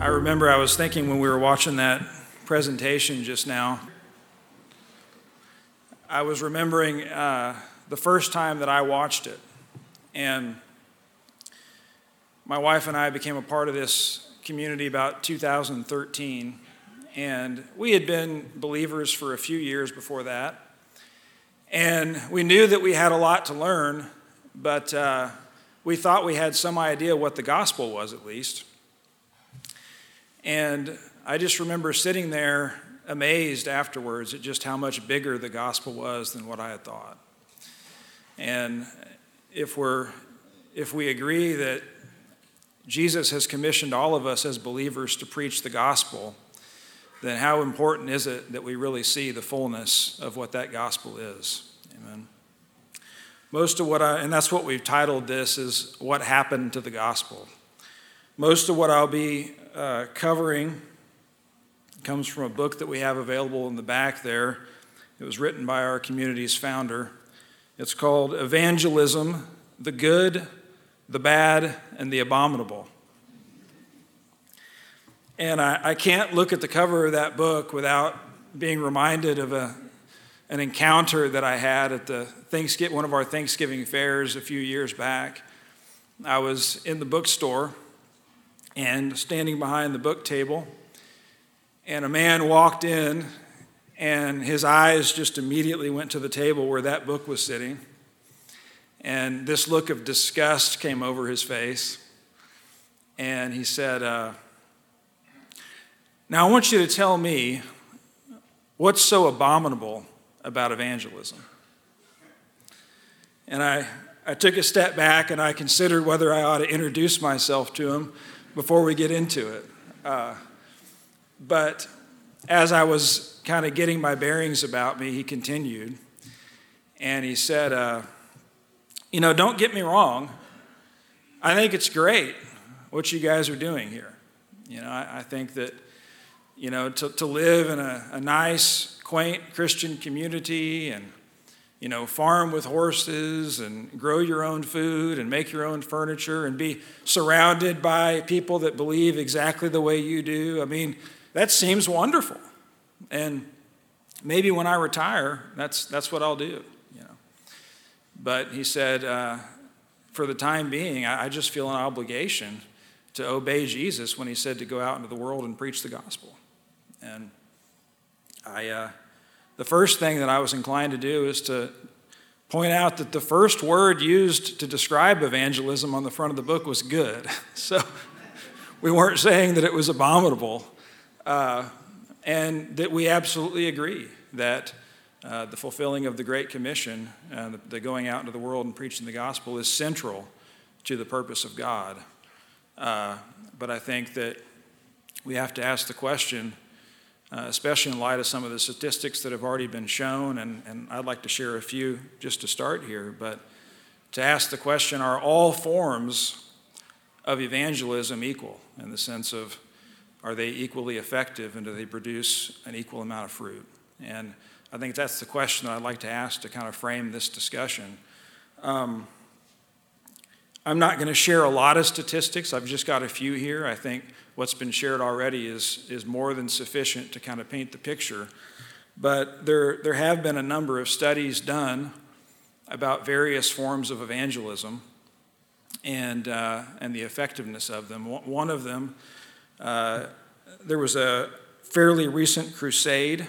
I remember I was thinking when we were watching that presentation just now, I was remembering uh, the first time that I watched it. And my wife and I became a part of this community about 2013. And we had been believers for a few years before that. And we knew that we had a lot to learn, but uh, we thought we had some idea what the gospel was, at least. And I just remember sitting there amazed afterwards at just how much bigger the gospel was than what I had thought. And if we're if we agree that Jesus has commissioned all of us as believers to preach the gospel, then how important is it that we really see the fullness of what that gospel is? Amen. Most of what I, and that's what we've titled this, is What Happened to the Gospel. Most of what I'll be uh, covering comes from a book that we have available in the back there. It was written by our community's founder. It's called Evangelism The Good, the Bad, and the Abominable. And I, I can't look at the cover of that book without being reminded of a, an encounter that I had at the Thanksgiving, one of our Thanksgiving fairs a few years back. I was in the bookstore and standing behind the book table, and a man walked in, and his eyes just immediately went to the table where that book was sitting. And this look of disgust came over his face. And he said, uh, Now I want you to tell me what's so abominable about evangelism. And I, I took a step back and I considered whether I ought to introduce myself to him before we get into it. Uh, but as I was kind of getting my bearings about me, he continued. And he said, uh, You know, don't get me wrong. I think it's great what you guys are doing here. You know, I, I think that, you know, to, to live in a, a nice, quaint Christian community and you know, farm with horses and grow your own food and make your own furniture and be surrounded by people that believe exactly the way you do. I mean, that seems wonderful. And maybe when I retire, that's, that's what I'll do, you know. But he said, uh, for the time being, I, I just feel an obligation to obey Jesus when he said to go out into the world and preach the gospel. And I, uh, the first thing that I was inclined to do is to point out that the first word used to describe evangelism on the front of the book was good. So we weren't saying that it was abominable. Uh, and that we absolutely agree that uh, the fulfilling of the Great Commission, uh, the, the, going out into the world and preaching the gospel, is central to the purpose of God. Uh, but I think that we have to ask the question uh, especially in light of some of the statistics that have already been shown. And, and I'd like to share a few just to start here. But to ask the question are all forms of evangelism equal in the sense of are they equally effective and do they produce an equal amount of fruit? And I think that's the question that I'd like to ask to kind of frame this discussion. Um, I'm not going to share a lot of statistics. I've just got a few here. I think what's been shared already is, is more than sufficient to kind of paint the picture. But there, there have been a number of studies done about various forms of evangelism and, uh, and the effectiveness of them. One of them, uh, there was a fairly recent crusade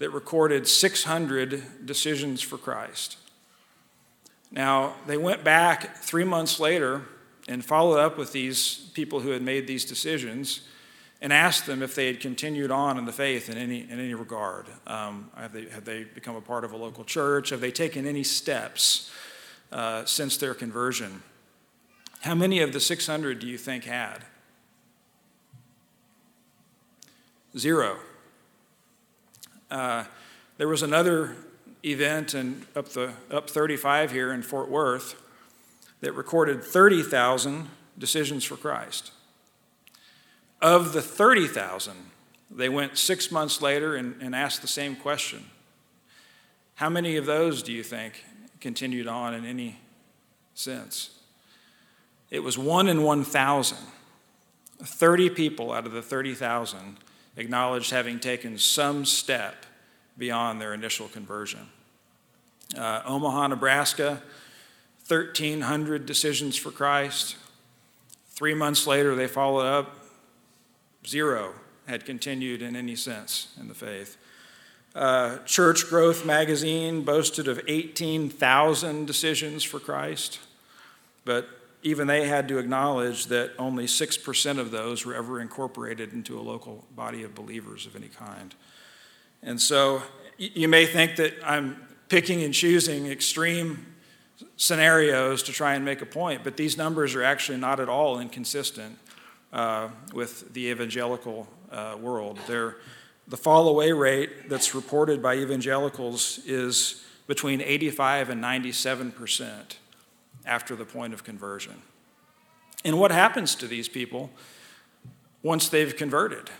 that recorded 600 decisions for Christ. Now, they went back three months later and followed up with these people who had made these decisions and asked them if they had continued on in the faith in any, in any regard. Um, have, they, have they become a part of a local church? Have they taken any steps uh, since their conversion? How many of the 600 do you think had? Zero. Uh, there was another event and up the up 35 here in Fort Worth that recorded 30,000 decisions for Christ. Of the 30,000, they went six months later and, and asked the same question. How many of those do you think continued on in any sense? It was one in 1,000. 30 people out of the 30,000 acknowledged having taken some step beyond their initial conversion. Uh, Omaha, Nebraska, 1,300 decisions for Christ. Three months later, they followed up. Zero had continued in any sense in the faith. Uh, Church Growth magazine boasted of 18,000 decisions for Christ, but even they had to acknowledge that only 6% of those were ever incorporated into a local body of believers of any kind. And so you may think that I'm picking and choosing extreme scenarios to try and make a point, but these numbers are actually not at all inconsistent uh, with the evangelical uh, world. They're, the fall away rate that's reported by evangelicals is between 85 and 97 percent after the point of conversion. And what happens to these people once they've converted?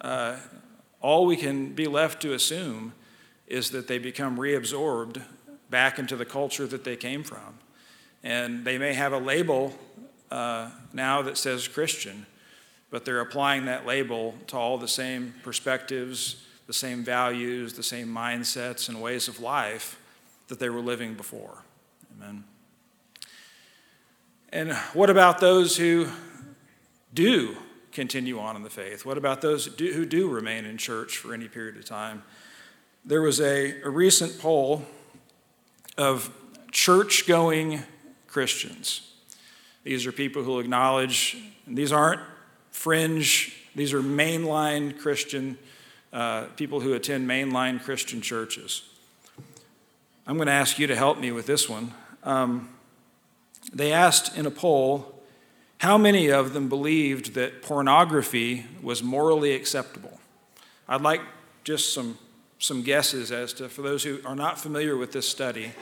Uh, all we can be left to assume is that they become reabsorbed back into the culture that they came from. And they may have a label uh, now that says Christian, but they're applying that label to all the same perspectives, the same values, the same mindsets and ways of life that they were living before. Amen. And what about those who do continue on in the faith? What about those who do remain in church for any period of time? There was a, a recent poll of church going Christians. These are people who acknowledge, these aren't fringe, these are mainline Christian, uh, people who attend mainline Christian churches. I'm going to ask you to help me with this one. Um, they asked in a poll how many of them believed that pornography was morally acceptable. I'd like just some, some guesses as to, for those who are not familiar with this study,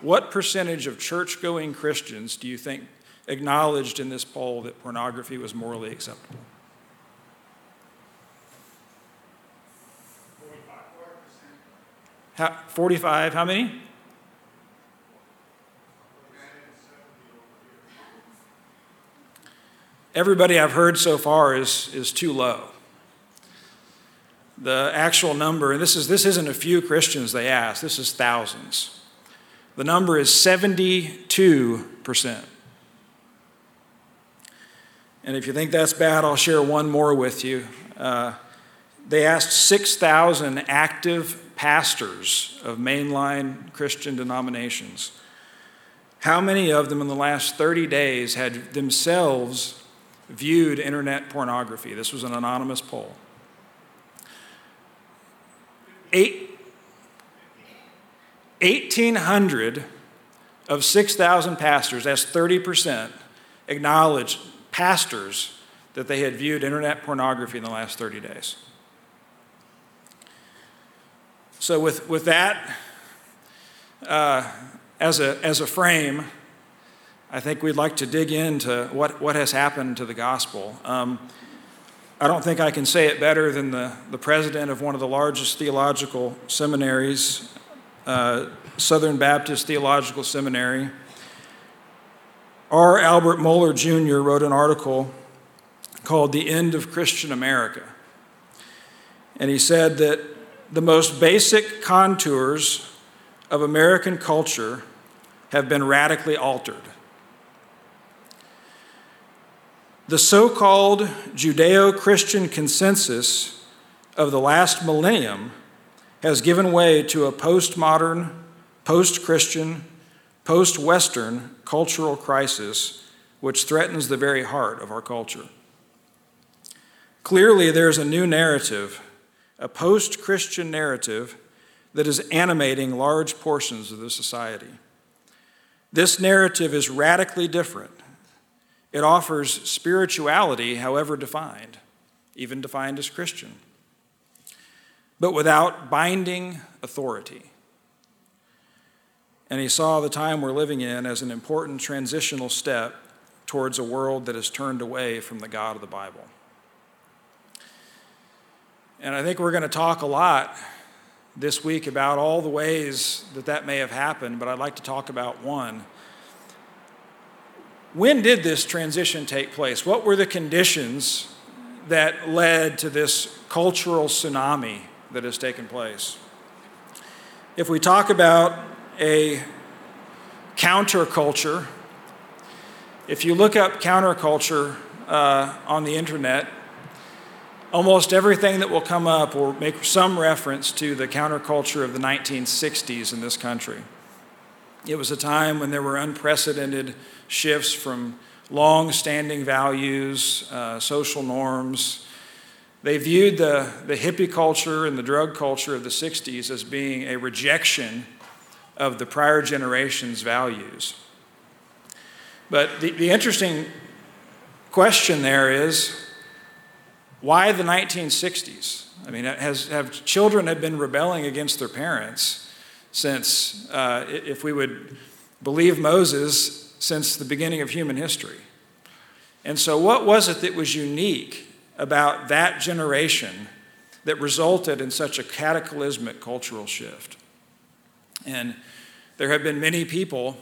what percentage of church going Christians do you think acknowledged in this poll that pornography was morally acceptable? 45, 45 how many? Everybody I've heard so far is, is too low. The actual number, and this, is, this isn't a few Christians they asked, this is thousands. The number is 72%. And if you think that's bad, I'll share one more with you. Uh, they asked 6,000 active pastors of mainline Christian denominations how many of them in the last 30 days had themselves viewed internet pornography. This was an anonymous poll. Eight, 1,800 of 6,000 pastors, that's 30%, acknowledged pastors that they had viewed internet pornography in the last 30 days. So, with, with that uh, as, a, as a frame, I think we'd like to dig into what, what has happened to the gospel. Um, I don't think I can say it better than the, the president of one of the largest theological seminaries, uh, Southern Baptist Theological Seminary. R. Albert Mohler Jr. wrote an article called The End of Christian America. And he said that the most basic contours of American culture have been radically altered. The so called Judeo Christian consensus of the last millennium has given way to a postmodern, post Christian, post Western cultural crisis which threatens the very heart of our culture. Clearly, there's a new narrative, a post Christian narrative, that is animating large portions of the society. This narrative is radically different it offers spirituality, however defined, even defined as Christian, but without binding authority. And he saw the time we're living in as an important transitional step towards a world that has turned away from the God of the Bible. And I think we're going to talk a lot this week about all the ways that that may have happened, but I'd like to talk about one when did this transition take place? What were the conditions that led to this cultural tsunami that has taken place? If we talk about a counterculture, if you look up counterculture uh, on the internet, almost everything that will come up will make some reference to the counterculture of the 1960s in this country. It was a time when there were unprecedented shifts from long standing values, uh, social norms. They viewed the, the hippie culture and the drug culture of the 60s as being a rejection of the prior generation's values. But the, the interesting question there is why the 1960s? I mean, has, have children have been rebelling against their parents since, uh, if we would believe Moses, since the beginning of human history. And so, what was it that was unique about that generation that resulted in such a cataclysmic cultural shift? And there have been many people,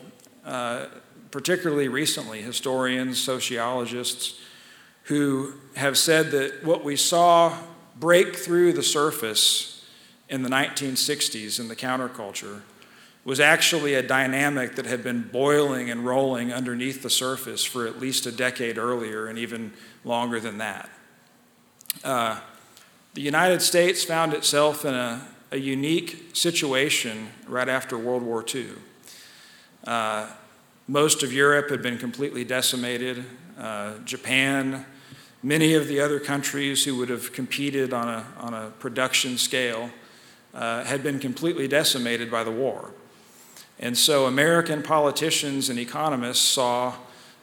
uh, particularly recently, historians, sociologists, who have said that what we saw break through the surface in the 1960s in the counterculture was actually a dynamic that had been boiling and rolling underneath the surface for at least a decade earlier and even longer than that. Uh, the United States found itself in a, a, unique situation right after World War II. Uh, most of Europe had been completely decimated. Uh, Japan, Many of the other countries who would have competed on a, on a production scale uh, had been completely decimated by the war. And so American politicians and economists saw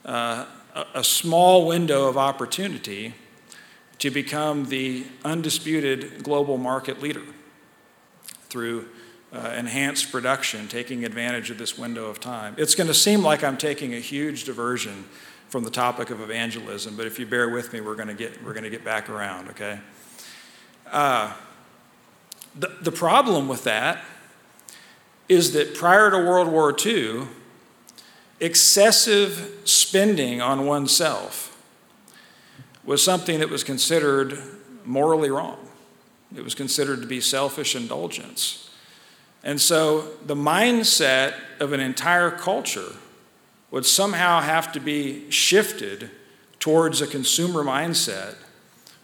uh, a, small window of opportunity to become the undisputed global market leader through uh, enhanced production, taking advantage of this window of time. It's going to seem like I'm taking a huge diversion from the topic of evangelism, but if you bear with me, we're going to get, we're going to get back around, okay? Uh, the, the problem with that is that prior to World War II, excessive spending on oneself was something that was considered morally wrong. It was considered to be selfish indulgence. And so the mindset of an entire culture would somehow have to be shifted towards a consumer mindset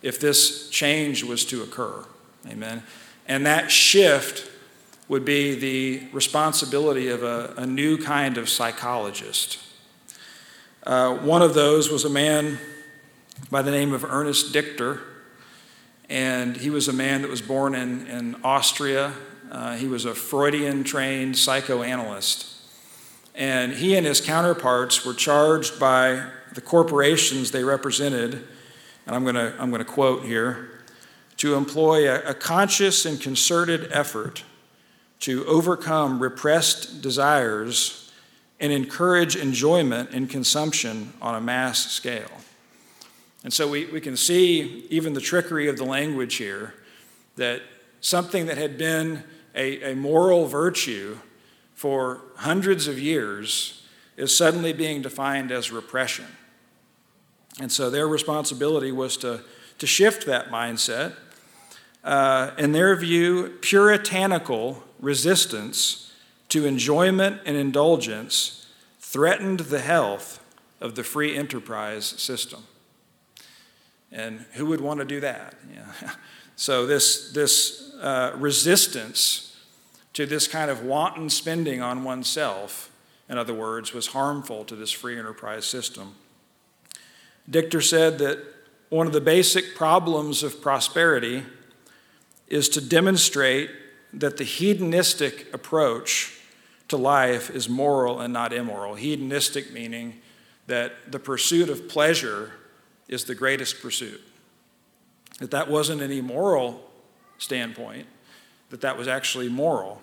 if this change was to occur. Amen. And that shift would be the responsibility of a, a new kind of psychologist. Uh, one of those was a man by the name of Ernest Dichter, and he was a man that was born in, in Austria. Uh, he was a Freudian trained psychoanalyst. And he and his counterparts were charged by the corporations they represented, and I'm going to I'm going to quote here, to employ a, a conscious and concerted effort to overcome repressed desires and encourage enjoyment and consumption on a mass scale. And so we, we can see even the trickery of the language here that something that had been a, a moral virtue for hundreds of years is suddenly being defined as repression. And so their responsibility was to, to shift that mindset. Uh, in their view, puritanical resistance to enjoyment and indulgence threatened the health of the free enterprise system. And who would want to do that? Yeah. So, this, this uh, resistance to this kind of wanton spending on oneself, in other words, was harmful to this free enterprise system. Dichter said that one of the basic problems of prosperity is to demonstrate that the hedonistic approach to life is moral and not immoral. Hedonistic meaning that the pursuit of pleasure is the greatest pursuit. That that wasn't any moral standpoint, that that was actually moral.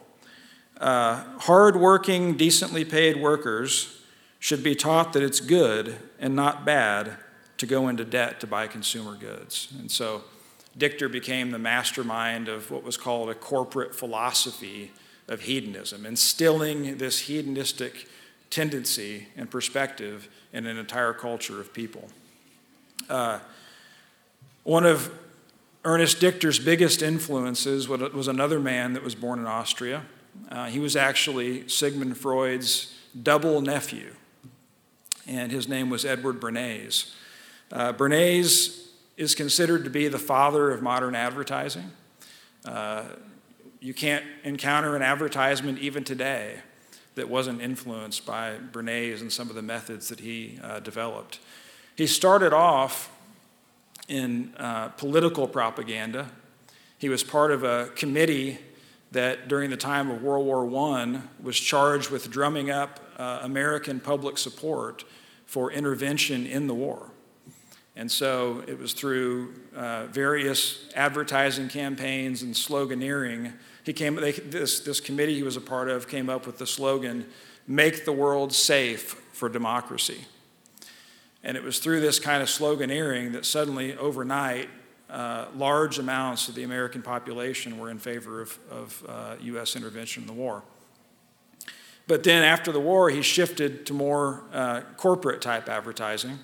Uh, hardworking, decently paid workers should be taught that it's good and not bad to go into debt to buy consumer goods. And so Dichter became the mastermind of what was called a corporate philosophy of hedonism, instilling this hedonistic tendency and perspective in an entire culture of people. Uh, one of Ernest Dichter's biggest influences was another man that was born in Austria. Uh, he was actually Sigmund Freud's double nephew, and his name was Edward Bernays. Uh, Bernays is considered to be the father of modern advertising. Uh, you can't encounter an advertisement even today that wasn't influenced by Bernays and some of the methods that he uh, developed. He started off in uh, political propaganda. He was part of a committee that during the time of World War I was charged with drumming up uh, American public support for intervention in the war. And so it was through uh, various advertising campaigns and sloganeering. He came, they, this, this committee he was a part of came up with the slogan, Make the World Safe for Democracy. And it was through this kind of sloganeering that suddenly, overnight, uh, large amounts of the American population were in favor of, of uh, U.S. intervention in the war. But then after the war, he shifted to more uh, corporate type advertising.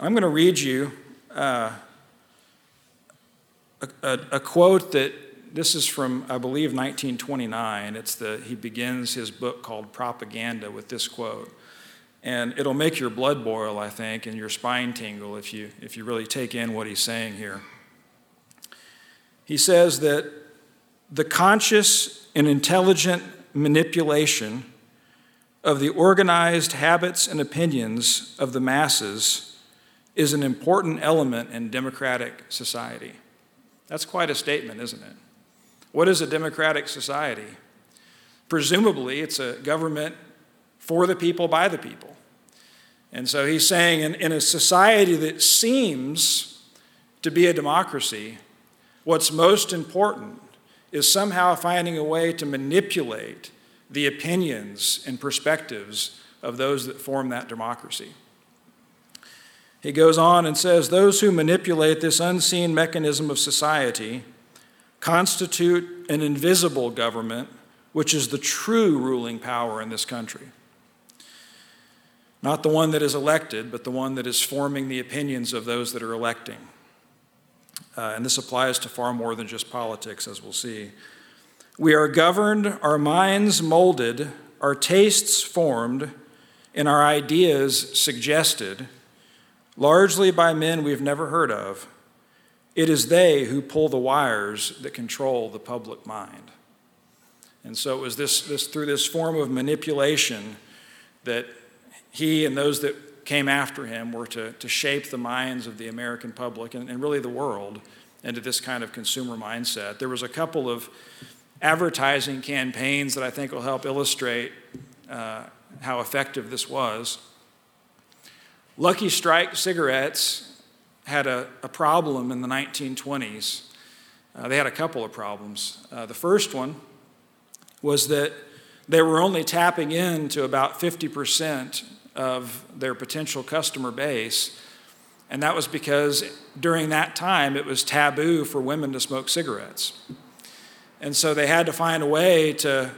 I'm going to read you uh, a, a, a, quote that this is from, I believe, 1929. It's the, he begins his book called Propaganda with this quote. And it'll make your blood boil, I think, and your spine tingle if you, if you really take in what he's saying here. He says that the conscious and intelligent manipulation of the organized habits and opinions of the masses is an important element in democratic society. That's quite a statement, isn't it? What is a democratic society? Presumably, it's a government for the people, by the people. And so he's saying in, in a society that seems to be a democracy, What's most important is somehow finding a way to manipulate the opinions and perspectives of those that form that democracy. He goes on and says those who manipulate this unseen mechanism of society constitute an invisible government, which is the true ruling power in this country. Not the one that is elected, but the one that is forming the opinions of those that are electing. Uh, and this applies to far more than just politics, as we'll see. We are governed, our minds molded, our tastes formed, and our ideas suggested, largely by men we've never heard of. It is they who pull the wires that control the public mind. And so it was this, this through this form of manipulation that he and those that came after him were to, to shape the minds of the American public and, and really the world into this kind of consumer mindset. There was a couple of advertising campaigns that I think will help illustrate uh, how effective this was. Lucky Strike cigarettes had a, a problem in the 1920s. Uh, they had a couple of problems. Uh, the first one was that they were only tapping into about 50% of their potential customer base. And that was because during that time it was taboo for women to smoke cigarettes. And so they had to find a way to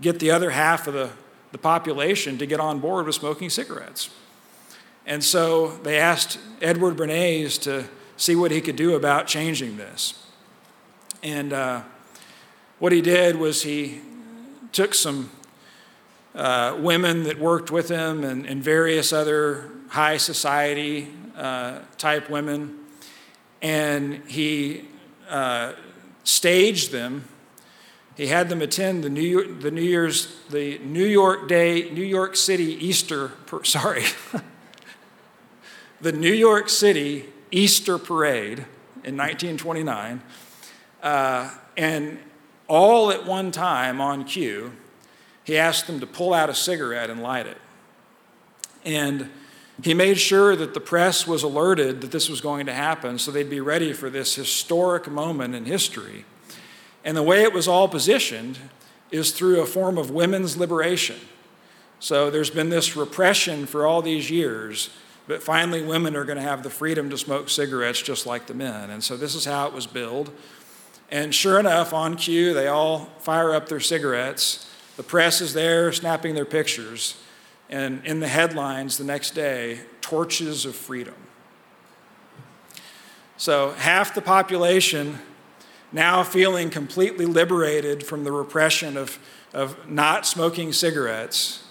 get the other half of the, the population to get on board with smoking cigarettes. And so they asked Edward Bernays to see what he could do about changing this. And uh, what he did was he took some uh, women that worked with him and, and various other high society uh, type women. And he uh, staged them. He had them attend the New, York, the New Year's, the New York Day, New York City Easter, sorry, the New York City Easter Parade in 1929. Uh, and all at one time on cue, he asked them to pull out a cigarette and light it. And he made sure that the press was alerted that this was going to happen so they'd be ready for this historic moment in history. And the way it was all positioned is through a form of women's liberation. So there's been this repression for all these years, but finally women are going to have the freedom to smoke cigarettes just like the men. And so this is how it was billed. And sure enough, on cue, they all fire up their cigarettes the press is there snapping their pictures. and in the headlines the next day, torches of freedom. So, half the population now feeling completely liberated from the repression of, of not smoking cigarettes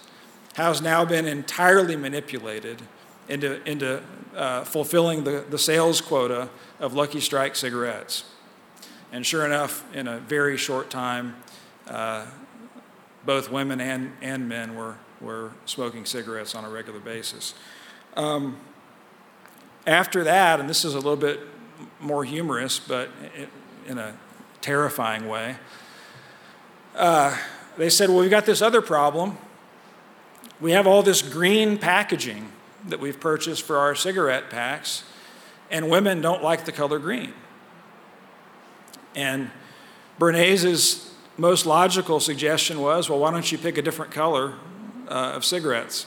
has now been entirely manipulated into, into uh, fulfilling the, the sales quota of Lucky Strike cigarettes. And sure enough, in a very short time, uh, both women and, and men were, were smoking cigarettes on a regular basis. Um, after that, and this is a little bit more humorous, but in a terrifying way, uh, they said, Well, we've got this other problem. We have all this green packaging that we've purchased for our cigarette packs, and women don't like the color green. And Bernays' most logical suggestion was, well, why don't you pick a different color uh, of cigarettes?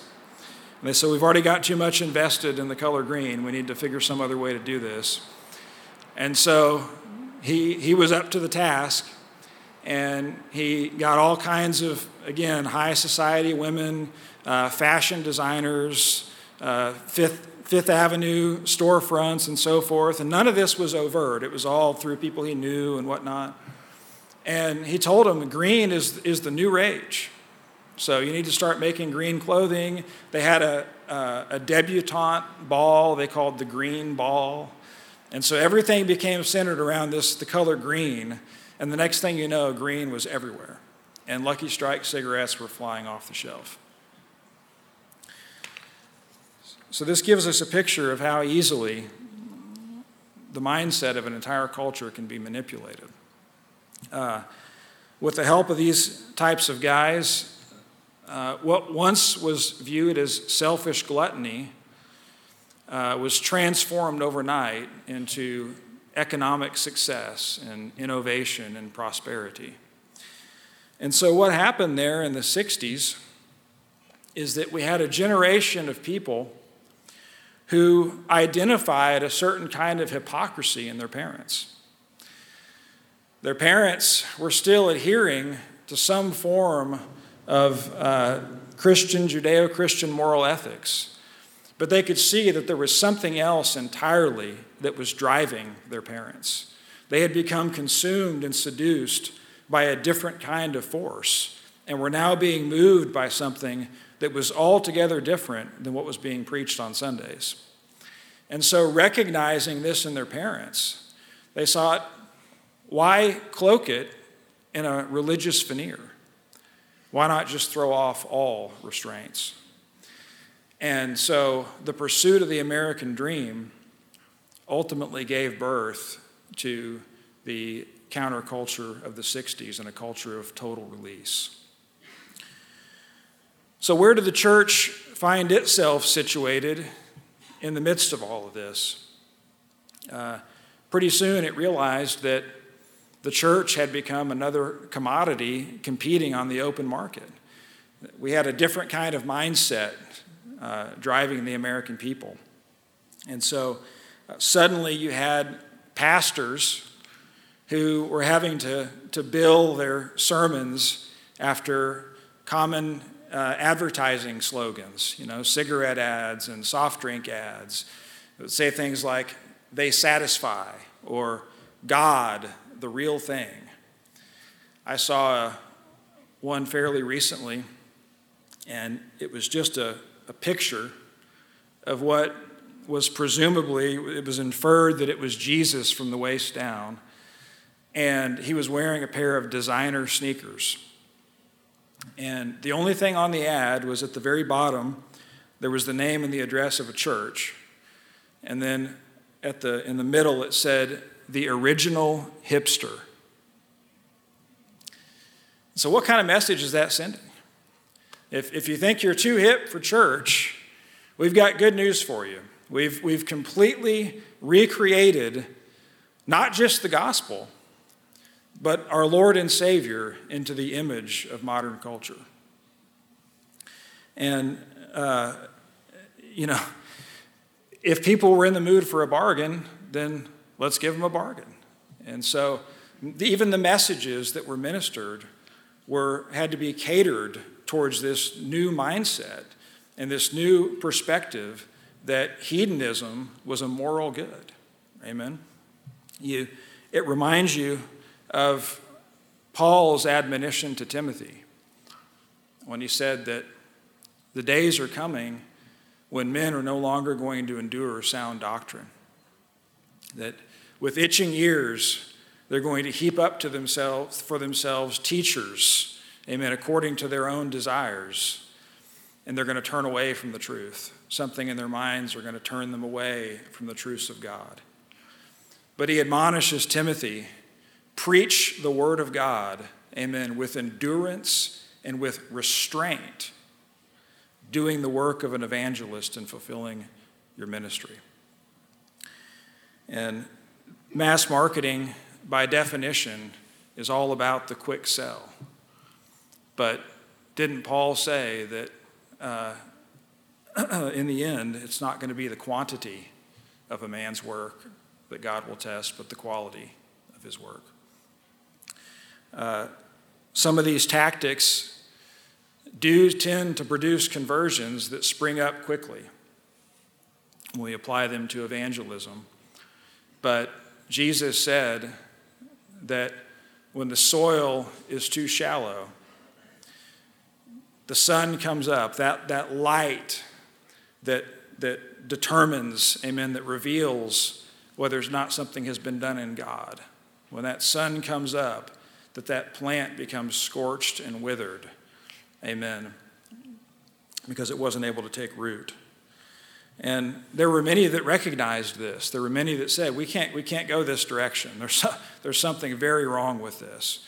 And they said, we've already got too much invested in the color green. We need to figure some other way to do this. And so he, he was up to the task, and he got all kinds of, again, high society women, uh, fashion designers, uh, Fifth, Fifth Avenue storefronts, and so forth. And none of this was overt, it was all through people he knew and whatnot. And he told them green is, is the new rage. So you need to start making green clothing. They had a, uh, a debutante ball they called the green ball. And so everything became centered around this, the color green. And the next thing you know, green was everywhere. And Lucky Strike cigarettes were flying off the shelf. So, this gives us a picture of how easily the mindset of an entire culture can be manipulated. Uh, with the help of these types of guys, uh, what once was viewed as selfish gluttony uh, was transformed overnight into economic success and innovation and prosperity. And so, what happened there in the 60s is that we had a generation of people who identified a certain kind of hypocrisy in their parents. Their parents were still adhering to some form of uh, Christian, Judeo Christian moral ethics, but they could see that there was something else entirely that was driving their parents. They had become consumed and seduced by a different kind of force and were now being moved by something that was altogether different than what was being preached on Sundays. And so, recognizing this in their parents, they thought, why cloak it in a religious veneer? Why not just throw off all restraints? And so, the pursuit of the American dream ultimately gave birth to the counterculture of the 60s and a culture of total release. So, where did the church find itself situated in the midst of all of this? Uh, pretty soon it realized that the church had become another commodity competing on the open market. We had a different kind of mindset uh, driving the American people. And so uh, suddenly you had pastors who were having to, to bill their sermons after common uh, advertising slogans, you know, cigarette ads and soft drink ads that say things like, they satisfy, or God, the real thing. I saw a, one fairly recently, and it was just a, a picture of what was presumably, it was inferred that it was Jesus from the waist down, and he was wearing a pair of designer sneakers. And the only thing on the ad was at the very bottom, there was the name and the address of a church. And then at the, in the middle, it said, the original hipster. So, what kind of message is that sending? If, if you think you're too hip for church, we've got good news for you. We've, we've completely recreated not just the gospel, but our Lord and Savior into the image of modern culture. And, uh, you know, if people were in the mood for a bargain, then let's give them a bargain. And so, even the messages that were ministered were, had to be catered towards this new mindset and this new perspective that hedonism was a moral good. Amen. You, it reminds you of Paul's admonition to Timothy when he said that the days are coming when men are no longer going to endure sound doctrine. That with itching ears, they're going to heap up to themselves for themselves teachers, amen, according to their own desires. And they're going to turn away from the truth. Something in their minds are going to turn them away from the truths of God. But he admonishes Timothy preach the word of God, amen, with endurance and with restraint, doing the work of an evangelist and fulfilling your ministry. And mass marketing, by definition, is all about the quick sell. But didn't Paul say that uh, in the end, it's not going to be the quantity of a man's work that God will test, but the quality of his work? Uh, some of these tactics do tend to produce conversions that spring up quickly. When we apply them to evangelism. But Jesus said that when the soil is too shallow, the sun comes up, that, that light that, that determines, amen, that reveals whether or not something has been done in God. When that sun comes up, that that plant becomes scorched and withered. Amen. Because it wasn't able to take root. And there were many that recognized this. There were many that said, we can't, we can't go this direction. There's, there's something very wrong with this.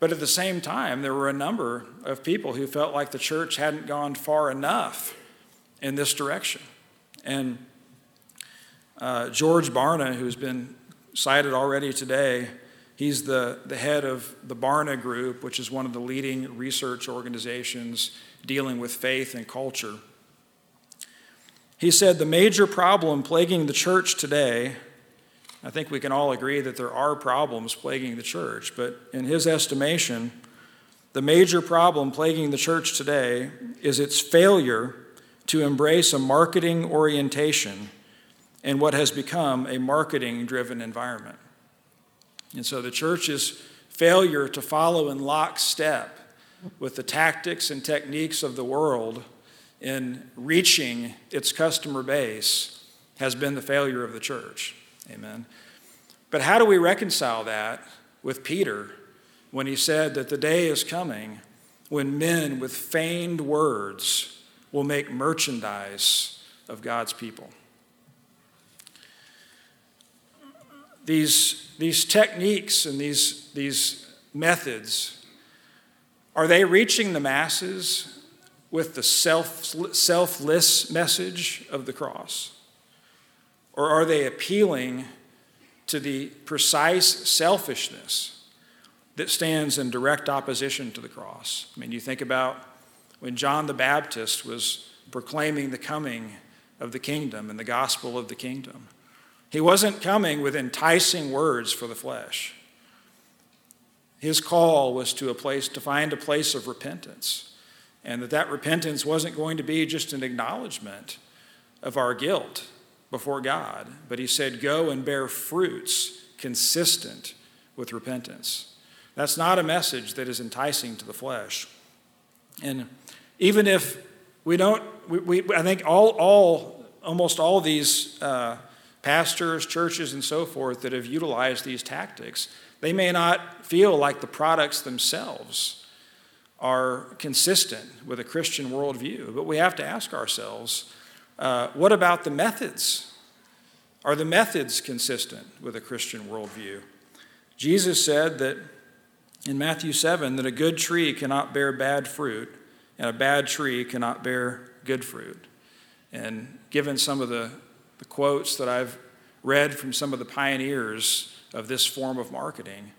But at the same time, there were a number of people who felt like the church hadn't gone far enough in this direction. And uh, George Barna, who's been cited already today, He's the, the head of the Barna Group, which is one of the leading research organizations dealing with faith and culture. He said the major problem plaguing the church today, I think we can all agree that there are problems plaguing the church, but in his estimation, the major problem plaguing the church today is its failure to embrace a marketing orientation in what has become a marketing driven environment. And so the church's failure to follow in lockstep with the tactics and techniques of the world in reaching its customer base has been the failure of the church. Amen. But how do we reconcile that with Peter when he said that the day is coming when men with feigned words will make merchandise of God's people? These these techniques and these, these methods, are they reaching the masses with the self, selfless message of the cross? Or are they appealing to the precise selfishness that stands in direct opposition to the cross? I mean, you think about when John the Baptist was proclaiming the coming of the kingdom and the gospel of the kingdom. He wasn't coming with enticing words for the flesh. His call was to a place to find a place of repentance, and that that repentance wasn't going to be just an acknowledgement of our guilt before God, but he said, "Go and bear fruits consistent with repentance." That's not a message that is enticing to the flesh. And even if we don't, we, we I think all, all, almost all these uh, pastors, churches, and so forth that have utilized these tactics, they may not feel like the products themselves are consistent with a Christian worldview. But we have to ask ourselves uh, what about the methods? Are the methods consistent with a Christian worldview? Jesus said that in Matthew 7 that a good tree cannot bear bad fruit, and a bad tree cannot bear good fruit. And given some of the the quotes that I've read from some of the pioneers of this form of marketing.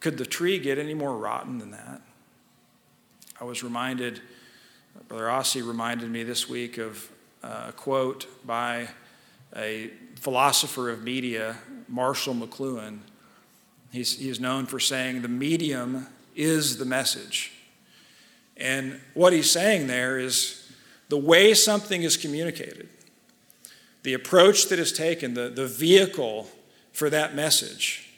Could the tree get any more rotten than that? I was reminded, Brother Ossie reminded me this week of uh, a quote by a philosopher of media, Marshall McLuhan. He's, he's known for saying the medium is the message. And what he's saying there is the way something is communicated, the approach that is taken, the, the vehicle for that message,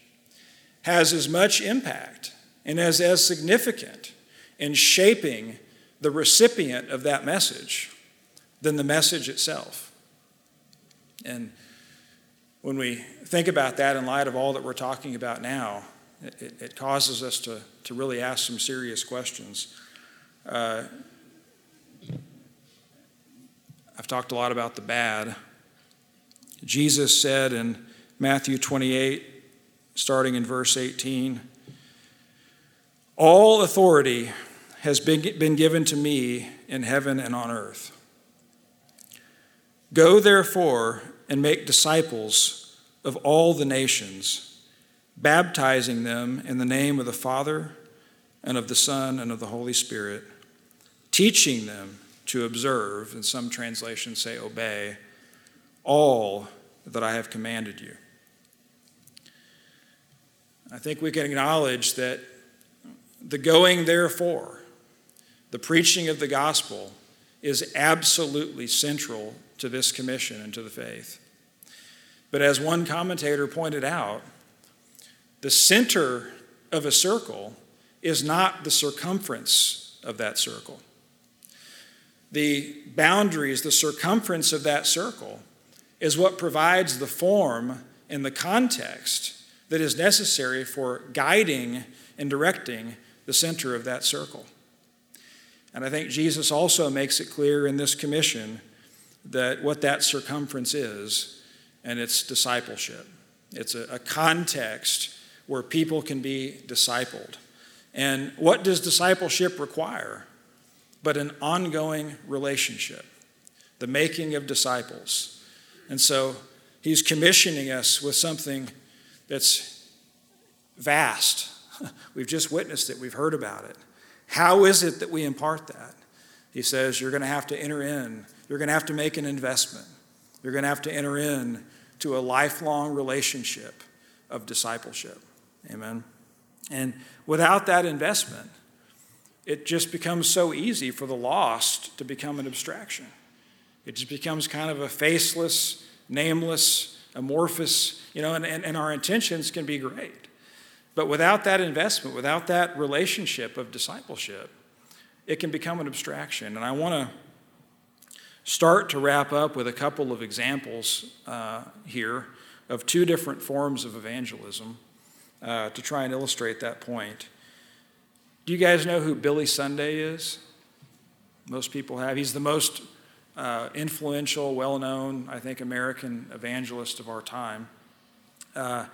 has as much impact and is as significant in shaping the recipient of that message than the message itself. And when we think about that in light of all that we're talking about now, it, it causes us to, to really ask some serious questions. Uh, I've talked a lot about the bad. Jesus said in Matthew 28, starting in verse 18, All authority has been, been given to me in heaven and on earth. Go therefore and make disciples of all the nations, baptizing them in the name of the Father and of the Son and of the Holy Spirit, teaching them to observe, and some translations say obey, all that I have commanded you. I think we can acknowledge that the going therefore, the preaching of the gospel, is absolutely central to this commission and to the faith. But as one commentator pointed out, the center of a circle is not the circumference of that circle. The boundaries, the circumference of that circle, is what provides the form and the context that is necessary for guiding and directing the center of that circle. And I think Jesus also makes it clear in this commission that what that circumference is, and it's discipleship. It's a, a context where people can be discipled. And what does discipleship require? But an ongoing relationship, the making of disciples. And so he's commissioning us with something that's vast. We've just witnessed it, we've heard about it. How is it that we impart that? He says, You're going to have to enter in you're going to have to make an investment. You're going to have to enter in to a lifelong relationship of discipleship. Amen. And without that investment, it just becomes so easy for the lost to become an abstraction. It just becomes kind of a faceless, nameless, amorphous, you know, and, and, and our intentions can be great. But without that investment, without that relationship of discipleship, it can become an abstraction. And I want to start to wrap up with a couple of examples uh, here of two different forms of evangelism uh, to try and illustrate that point. Do you guys know who Billy Sunday is? Most people have. He's the most uh, influential, well known, I think, American evangelist of our time. Uh,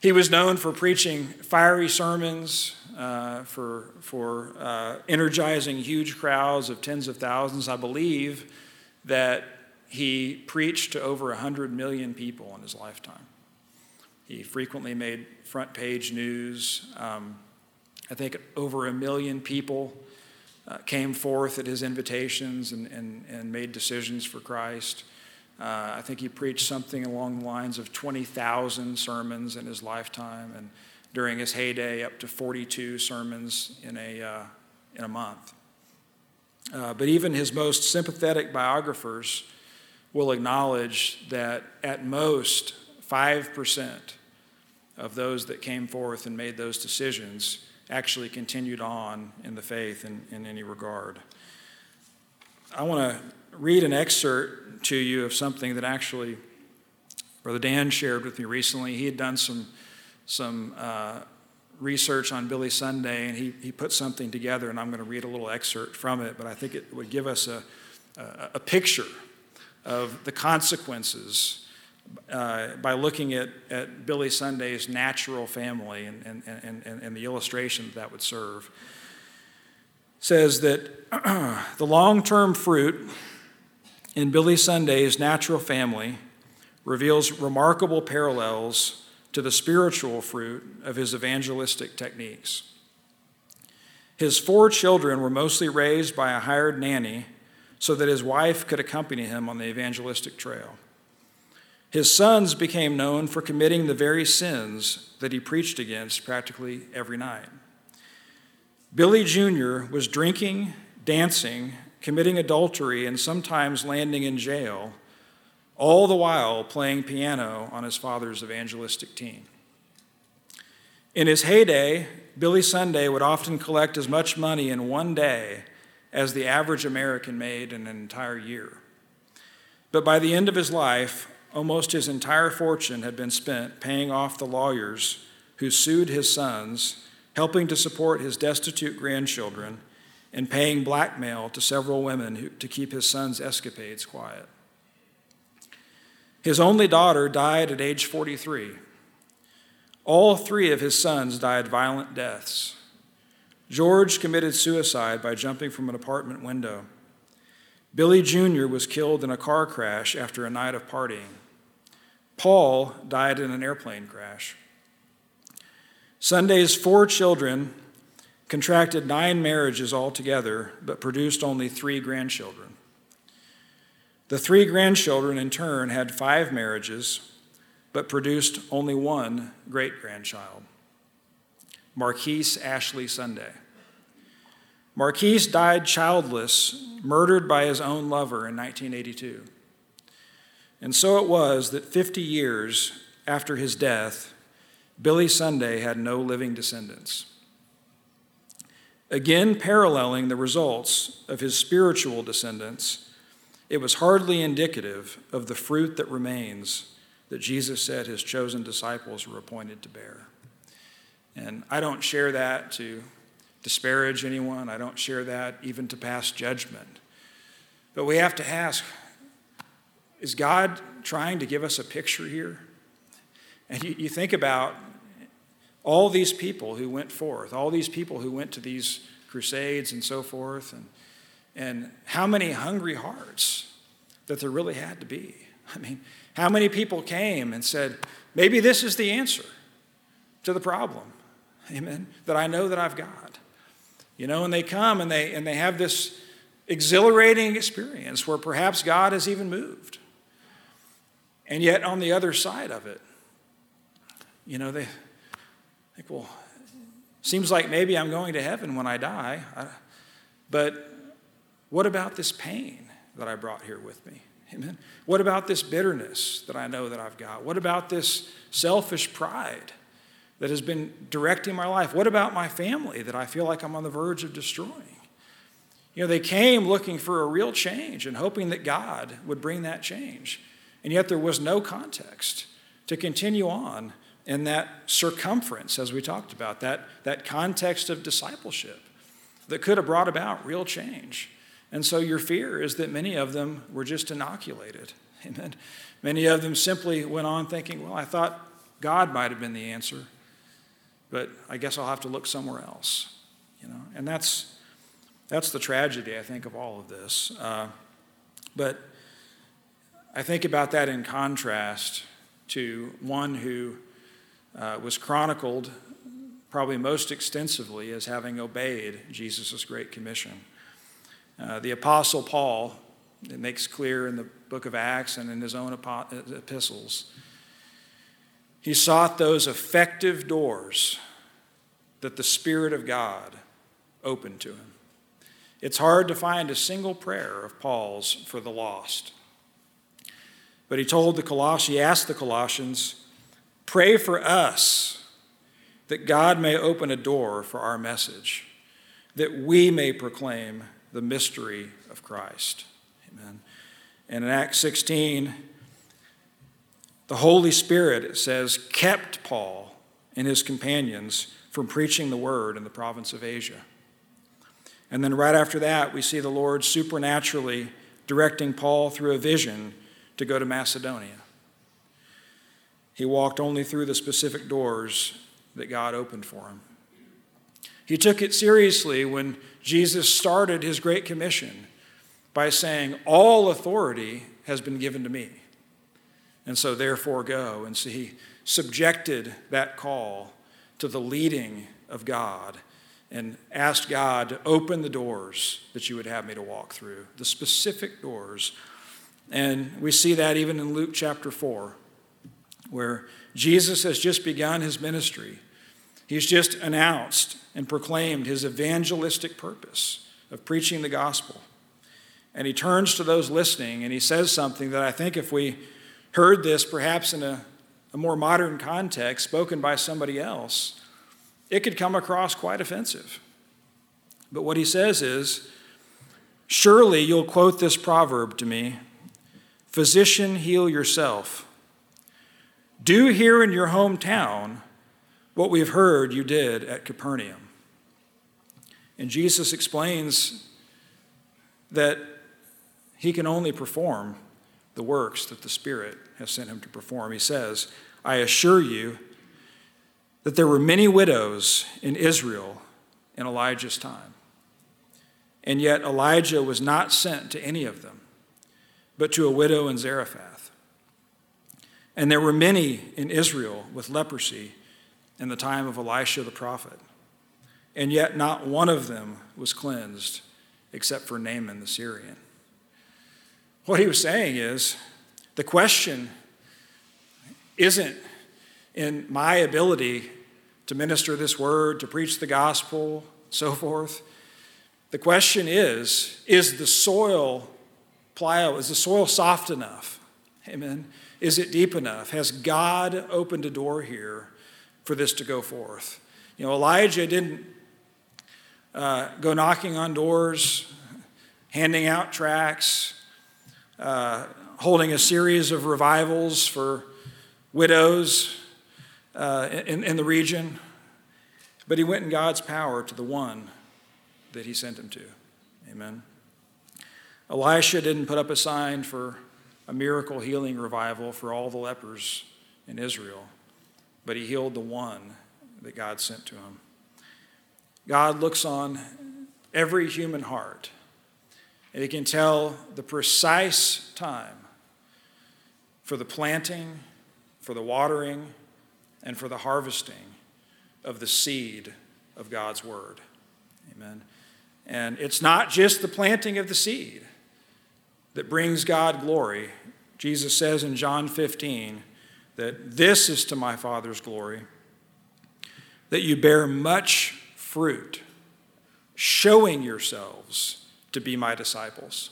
he was known for preaching fiery sermons, uh, for, for uh, energizing huge crowds of tens of thousands. I believe that he preached to over 100 million people in his lifetime. He frequently made front page news. Um, I think over a million people uh, came forth at his invitations and, and, and made decisions for Christ. Uh, I think he preached something along the lines of 20,000 sermons in his lifetime, and during his heyday, up to 42 sermons in a, uh, in a month. Uh, but even his most sympathetic biographers will acknowledge that at most 5% of those that came forth and made those decisions actually continued on in the faith in, in any regard. I want to read an excerpt to you of something that actually Brother Dan shared with me recently. He had done some, some uh, research on Billy Sunday, and he, he put something together, and I'm going to read a little excerpt from it, but I think it would give us a, a, a picture of the consequences uh, by looking at, at Billy Sunday's natural family and, and, and, and the illustration that, that would serve. says that the long term fruit in Billy Sunday's natural family reveals remarkable parallels to the spiritual fruit of his evangelistic techniques. His four children were mostly raised by a hired nanny so that his wife could accompany him on the evangelistic trail. His sons became known for committing the very sins that he preached against practically every night. Billy Jr. was drinking, dancing, committing adultery, and sometimes landing in jail, all the while playing piano on his father's evangelistic team. In his heyday, Billy Sunday would often collect as much money in one day as the average American made in an entire year. But by the end of his life, almost his entire fortune had been spent paying off the lawyers who sued his sons, helping to support his destitute grandchildren, and paying blackmail to several women who, to keep his sons' escapades quiet. His only daughter died at age 43. All three of his sons died violent deaths. George committed suicide by jumping from an apartment window. Billy Jr. was killed in a car crash after a night of partying. Paul died in an airplane crash. Sunday's four children contracted nine marriages altogether, but produced only three grandchildren. The three grandchildren, in turn, had five marriages, but produced only one great grandchild Marquise Ashley Sunday. Marquise died childless, murdered by his own lover in 1982. And so it was that 50 years after his death, Billy Sunday had no living descendants. Again, paralleling the results of his spiritual descendants, it was hardly indicative of the fruit that remains that Jesus said his chosen disciples were appointed to bear. And I don't share that to disparage anyone, I don't share that even to pass judgment. But we have to ask is God trying to give us a picture here? And you, you think about all these people who went forth, all these people who went to these crusades and so forth, and, and how many hungry hearts that there really had to be. I mean, how many people came and said, maybe this is the answer to the problem, amen, that I know that I've got. You know, and they come and they, and they have this exhilarating experience where perhaps God has even moved. And yet, on the other side of it, you know, they think, well, seems like maybe I'm going to heaven when I die. But what about this pain that I brought here with me? Amen. What about this bitterness that I know that I've got? What about this selfish pride that has been directing my life? What about my family that I feel like I'm on the verge of destroying? You know, they came looking for a real change and hoping that God would bring that change. And yet there was no context to continue on in that circumference, as we talked about, that, that context of discipleship that could have brought about real change. And so your fear is that many of them were just inoculated. Amen. Many of them simply went on thinking, well, I thought God might have been the answer, but I guess I'll have to look somewhere else. You know, and that's that's the tragedy, I think, of all of this. Uh, but I think about that in contrast to one who uh, was chronicled probably most extensively as having obeyed Jesus' Great Commission. Uh, the Apostle Paul, it makes clear in the book of Acts and in his own epistles, he sought those effective doors that the Spirit of God opened to him. It's hard to find a single prayer of Paul's for the lost. But he told the Colossians, he asked the Colossians, pray for us that God may open a door for our message, that we may proclaim the mystery of Christ. Amen. And in Acts 16, the Holy Spirit, it says, kept Paul and his companions from preaching the word in the province of Asia. And then right after that, we see the Lord supernaturally directing Paul through a vision to go to Macedonia. He walked only through the specific doors that God opened for him. He took it seriously when Jesus started his Great Commission by saying, All authority has been given to me. And so, therefore, go. And so he subjected that call to the leading of God and asked God to open the doors that you would have me to walk through, the specific doors. And we see that even in Luke chapter 4, where Jesus has just begun his ministry. He's just announced and proclaimed his evangelistic purpose of preaching the gospel. And he turns to those listening and he says something that I think if we heard this perhaps in a, a more modern context, spoken by somebody else, it could come across quite offensive. But what he says is, Surely you'll quote this proverb to me Physician, heal yourself. Do here in your hometown what we've heard you did at Capernaum. And Jesus explains that he can only perform the works that the Spirit has sent him to perform. He says, I assure you that there were many widows in Israel in Elijah's time. And yet Elijah was not sent to any of them, but to a widow in Zarephath. And there were many in Israel with leprosy in the time of Elisha the prophet. And yet not one of them was cleansed except for Naaman the Syrian. What he was saying is the question isn't in my ability to minister this word, to preach the gospel, so forth. The question is is the soil pliable? Is the soil soft enough? Amen. Is it deep enough? Has God opened a door here for this to go forth? You know, Elijah didn't uh, go knocking on doors, handing out tracts, uh, holding a series of revivals for widows uh, in, in the region. But he went in God's power to the one that he sent him to. Amen. Elisha didn't put up a sign for a miracle healing revival for all the lepers in Israel, but he healed the one that God sent to him. God looks on every human heart, and he can tell the precise time for the planting, for the watering, and for the harvesting of the seed of God's word. Amen. And it's not just the planting of the seed that brings God glory. Jesus says in John 15 that this is to my Father's glory, that you bear much fruit, showing yourselves to be my disciples.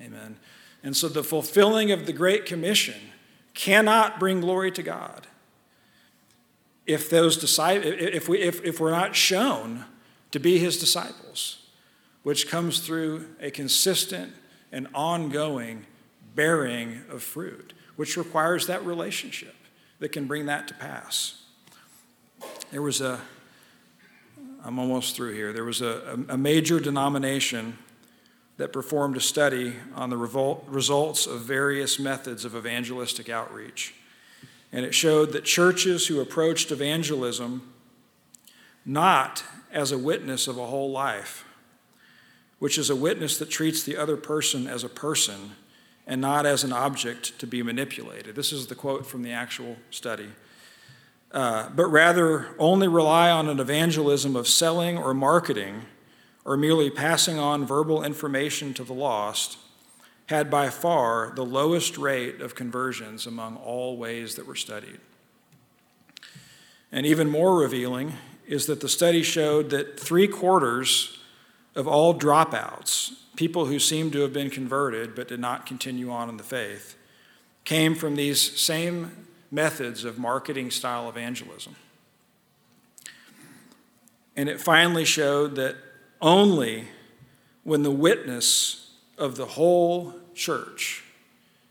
Amen. And so the fulfilling of the Great Commission cannot bring glory to God if those disciples if we if, if we're not shown to be his disciples which comes through a consistent and ongoing bearing of fruit, which requires that relationship that can bring that to pass. There was a, I'm almost through here, there was a, a major denomination that performed a study on the revolt, results of various methods of evangelistic outreach. And it showed that churches who approached evangelism not as a witness of a whole life, which is a witness that treats the other person as a person and not as an object to be manipulated. This is the quote from the actual study. Uh, but rather only rely on an evangelism of selling or marketing or merely passing on verbal information to the lost had by far the lowest rate of conversions among all ways that were studied. And even more revealing is that the study showed that three quarters of all dropouts, people who seemed to have been converted but did not continue on in the faith, came from these same methods of marketing style evangelism. And it finally showed that only when the witness of the whole church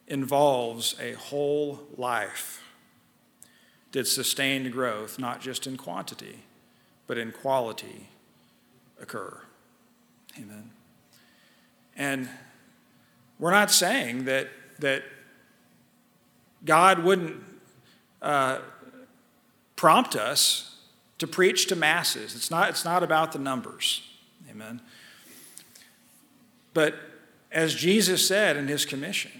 involves a whole life did sustained growth, not just in quantity, but in quality, occur. Amen. And we're not saying that, that God wouldn't uh, prompt us to preach to masses. It's not, it's not about the numbers. Amen. But as Jesus said in his commission,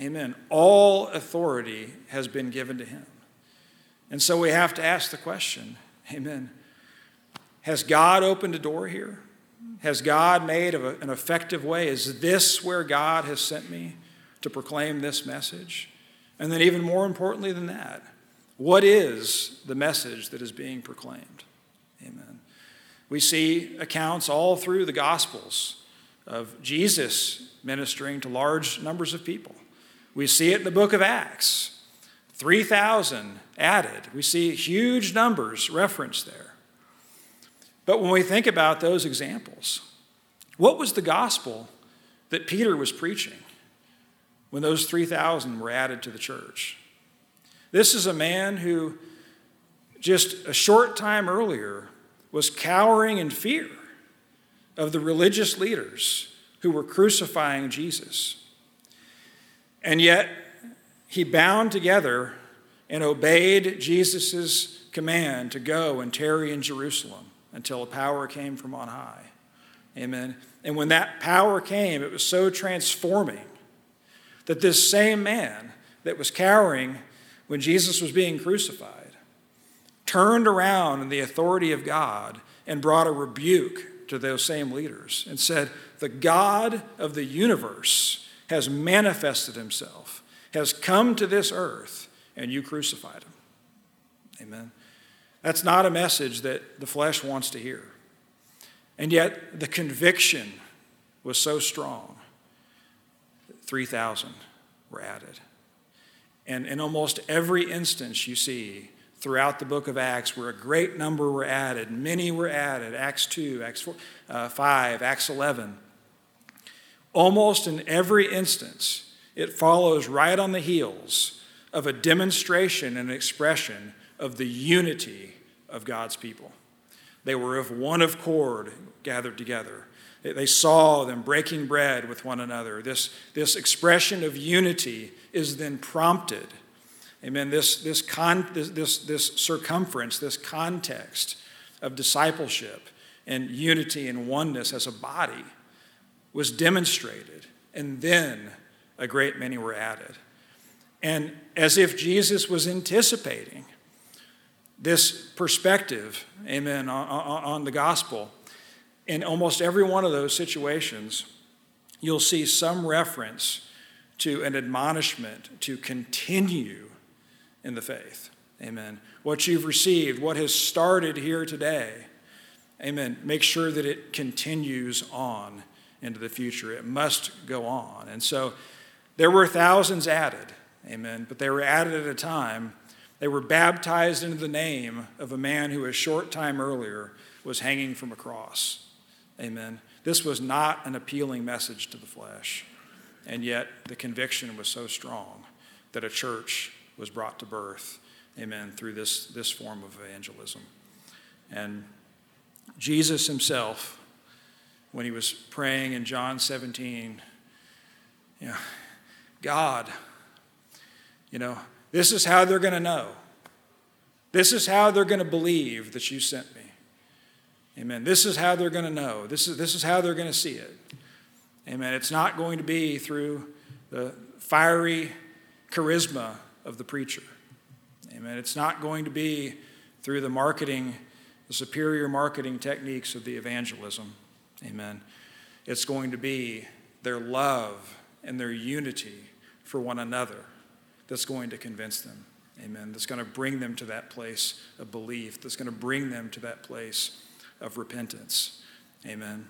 amen, all authority has been given to him. And so we have to ask the question, amen, has God opened a door here? Has God made an effective way? Is this where God has sent me to proclaim this message? And then, even more importantly than that, what is the message that is being proclaimed? Amen. We see accounts all through the Gospels of Jesus ministering to large numbers of people. We see it in the book of Acts 3,000 added. We see huge numbers referenced there. But when we think about those examples, what was the gospel that Peter was preaching when those 3,000 were added to the church? This is a man who just a short time earlier was cowering in fear of the religious leaders who were crucifying Jesus. And yet, he bound together and obeyed Jesus' command to go and tarry in Jerusalem until a power came from on high. Amen. And when that power came, it was so transforming that this same man that was cowering when Jesus was being crucified turned around in the authority of God and brought a rebuke to those same leaders and said, The God of the universe has manifested himself, has come to this earth, and you crucified him. Amen. That's not a message that the flesh wants to hear. And yet, the conviction was so strong 3,000 were added. And in almost every instance you see throughout the book of Acts where a great number were added, many were added Acts 2, Acts 4, uh, 5, Acts 11. Almost in every instance, it follows right on the heels of a demonstration and expression of the unity of God's people. They were of one accord gathered together. They saw them breaking bread with one another. This, this expression of unity is then prompted Amen. This, this, con, this, this, this circumference, this context of discipleship and unity and oneness as a body was demonstrated, and then a great many were added. And as if Jesus was anticipating this perspective, amen, on, on, on the gospel, in almost every one of those situations, you'll see some reference to an admonishment to continue in the faith. Amen. What you've received, what has started here today, amen. Make sure that it continues on into the future. It must go on. And so there were thousands added, amen, but they were added at a time. They were baptized into the name of a man who a short time earlier was hanging from a cross. Amen. This was not an appealing message to the flesh. And yet the conviction was so strong that a church was brought to birth, amen, through this, this form of evangelism. And Jesus himself, when he was praying in John 17, you know, God, you know, this is how they're going to know. This is how they're going to believe that you sent me. Amen. This is how they're going to know. This is, this is how they're going to see it. Amen. It's not going to be through the fiery charisma of the preacher. Amen. It's not going to be through the marketing, the superior marketing techniques of the evangelism. Amen. It's going to be their love and their unity for one another that's going to convince them. Amen. That's going to bring them to that place of belief, that's going to bring them to that place of repentance. Amen.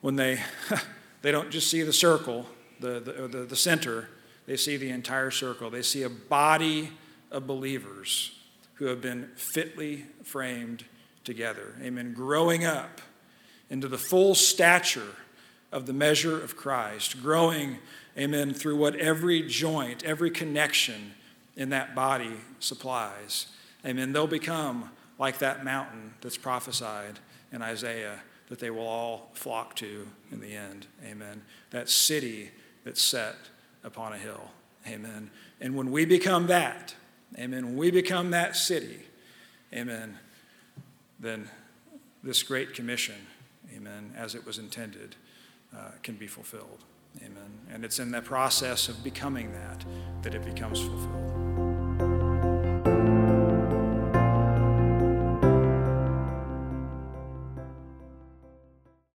When they, they don't just see the circle, the, the, the, the center, they see the entire circle. They see a body of believers who have been fitly framed together. Amen. Growing up into the full stature of the measure of Christ, growing, amen, through what every joint, every connection in that body supplies. Amen. They'll become like that mountain that's prophesied in Isaiah that they will all flock to in the end. Amen. That city that's set upon a hill. Amen. And when we become that, amen, when we become that city, amen, then this great commission, amen, as it was intended, uh, can be fulfilled. Amen. And it's in the process of becoming that that it becomes fulfilled.